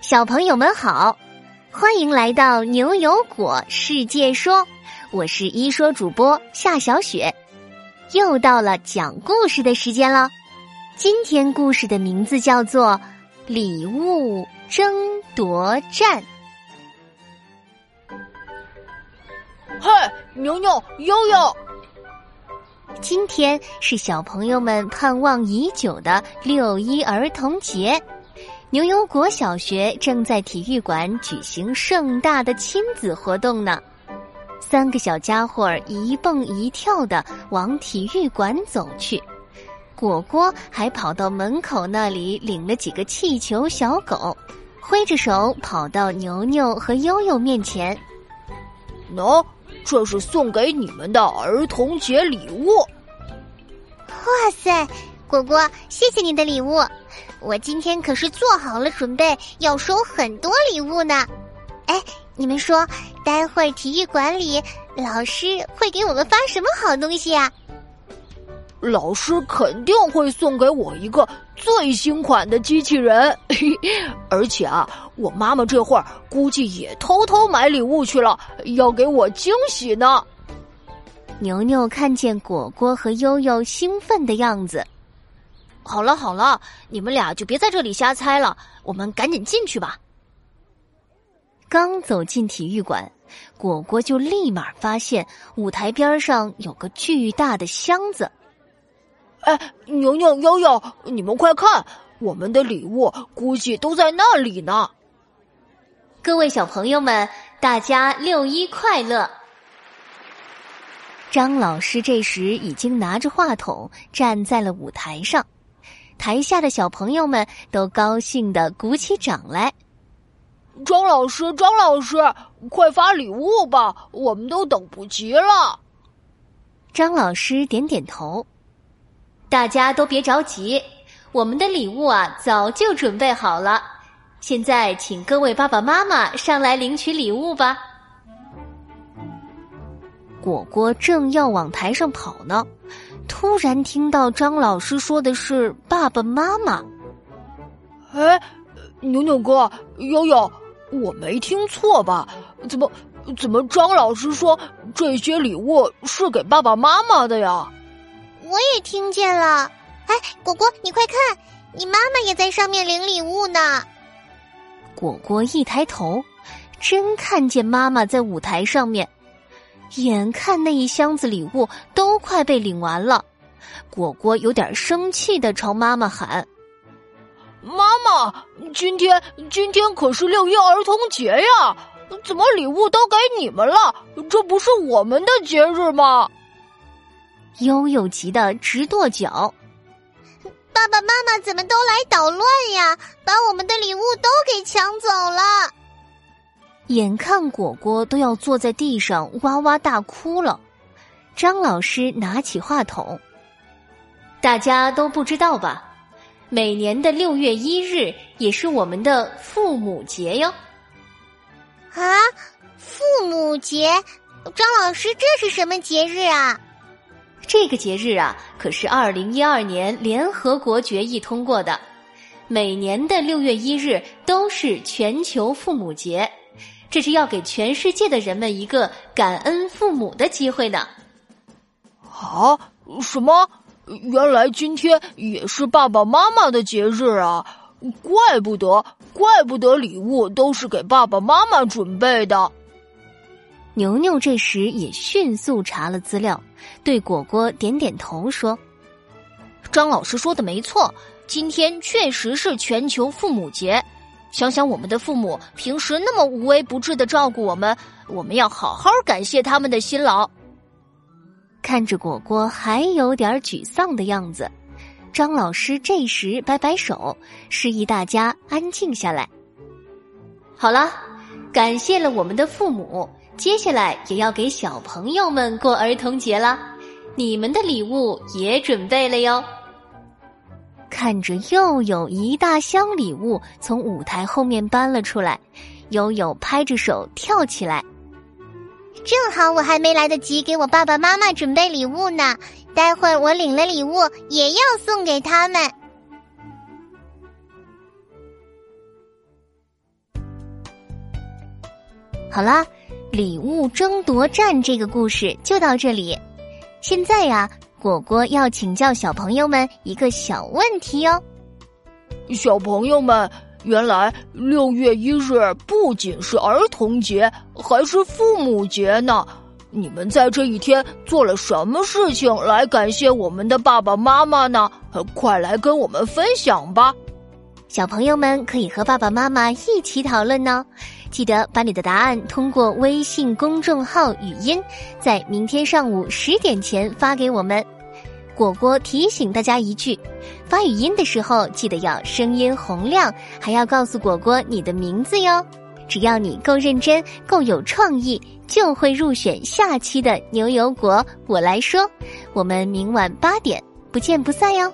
小朋友们好，欢迎来到牛油果世界说，我是一说主播夏小雪，又到了讲故事的时间了。今天故事的名字叫做《礼物争夺战》。嗨，牛牛悠悠，今天是小朋友们盼望已久的六一儿童节。牛油果小学正在体育馆举行盛大的亲子活动呢，三个小家伙儿一蹦一跳的往体育馆走去，果果还跑到门口那里领了几个气球小狗，挥着手跑到牛牛和悠悠面前。喏，这是送给你们的儿童节礼物。哇塞，果果，谢谢你的礼物。我今天可是做好了准备，要收很多礼物呢。哎，你们说，待会儿体育馆里老师会给我们发什么好东西啊？老师肯定会送给我一个最新款的机器人，而且啊，我妈妈这会儿估计也偷偷买礼物去了，要给我惊喜呢。牛牛看见果果和悠悠兴奋的样子。好了好了，你们俩就别在这里瞎猜了，我们赶紧进去吧。刚走进体育馆，果果就立马发现舞台边上有个巨大的箱子。哎，牛牛悠悠，你们快看，我们的礼物估计都在那里呢。各位小朋友们，大家六一快乐！张老师这时已经拿着话筒站在了舞台上。台下的小朋友们都高兴的鼓起掌来。张老师，张老师，快发礼物吧，我们都等不及了。张老师点点头。大家都别着急，我们的礼物啊早就准备好了。现在，请各位爸爸妈妈上来领取礼物吧。果果正要往台上跑呢。突然听到张老师说的是爸爸妈妈，哎，牛牛哥、悠悠，我没听错吧？怎么怎么张老师说这些礼物是给爸爸妈妈的呀？我也听见了。哎，果果，你快看，你妈妈也在上面领礼物呢。果果一抬头，真看见妈妈在舞台上面。眼看那一箱子礼物都快被领完了，果果有点生气的朝妈妈喊：“妈妈，今天今天可是六一儿童节呀，怎么礼物都给你们了？这不是我们的节日吗？”悠悠急得直跺脚：“爸爸妈妈怎么都来捣乱呀？把我们的礼物都给抢走了！”眼看果果都要坐在地上哇哇大哭了，张老师拿起话筒：“大家都不知道吧？每年的六月一日也是我们的父母节哟。”啊，父母节！张老师，这是什么节日啊？这个节日啊，可是二零一二年联合国决议通过的，每年的六月一日都是全球父母节。这是要给全世界的人们一个感恩父母的机会呢。啊，什么？原来今天也是爸爸妈妈的节日啊！怪不得，怪不得礼物都是给爸爸妈妈准备的。牛牛这时也迅速查了资料，对果果点点头说：“张老师说的没错，今天确实是全球父母节。”想想我们的父母平时那么无微不至的照顾我们，我们要好好感谢他们的辛劳。看着果果还有点沮丧的样子，张老师这时摆摆手，示意大家安静下来。好了，感谢了我们的父母，接下来也要给小朋友们过儿童节了，你们的礼物也准备了哟。看着又有一大箱礼物从舞台后面搬了出来，悠悠拍着手跳起来。正好我还没来得及给我爸爸妈妈准备礼物呢，待会儿我领了礼物也要送给他们。好啦，礼物争夺战这个故事就到这里。现在呀，果果要请教小朋友们一个小问题哦。小朋友们，原来六月一日不仅是儿童节，还是父母节呢。你们在这一天做了什么事情来感谢我们的爸爸妈妈呢？快来跟我们分享吧！小朋友们可以和爸爸妈妈一起讨论呢。记得把你的答案通过微信公众号语音，在明天上午十点前发给我们。果果提醒大家一句：发语音的时候记得要声音洪亮，还要告诉果果你的名字哟。只要你够认真、够有创意，就会入选下期的牛油果。我来说，我们明晚八点不见不散哟。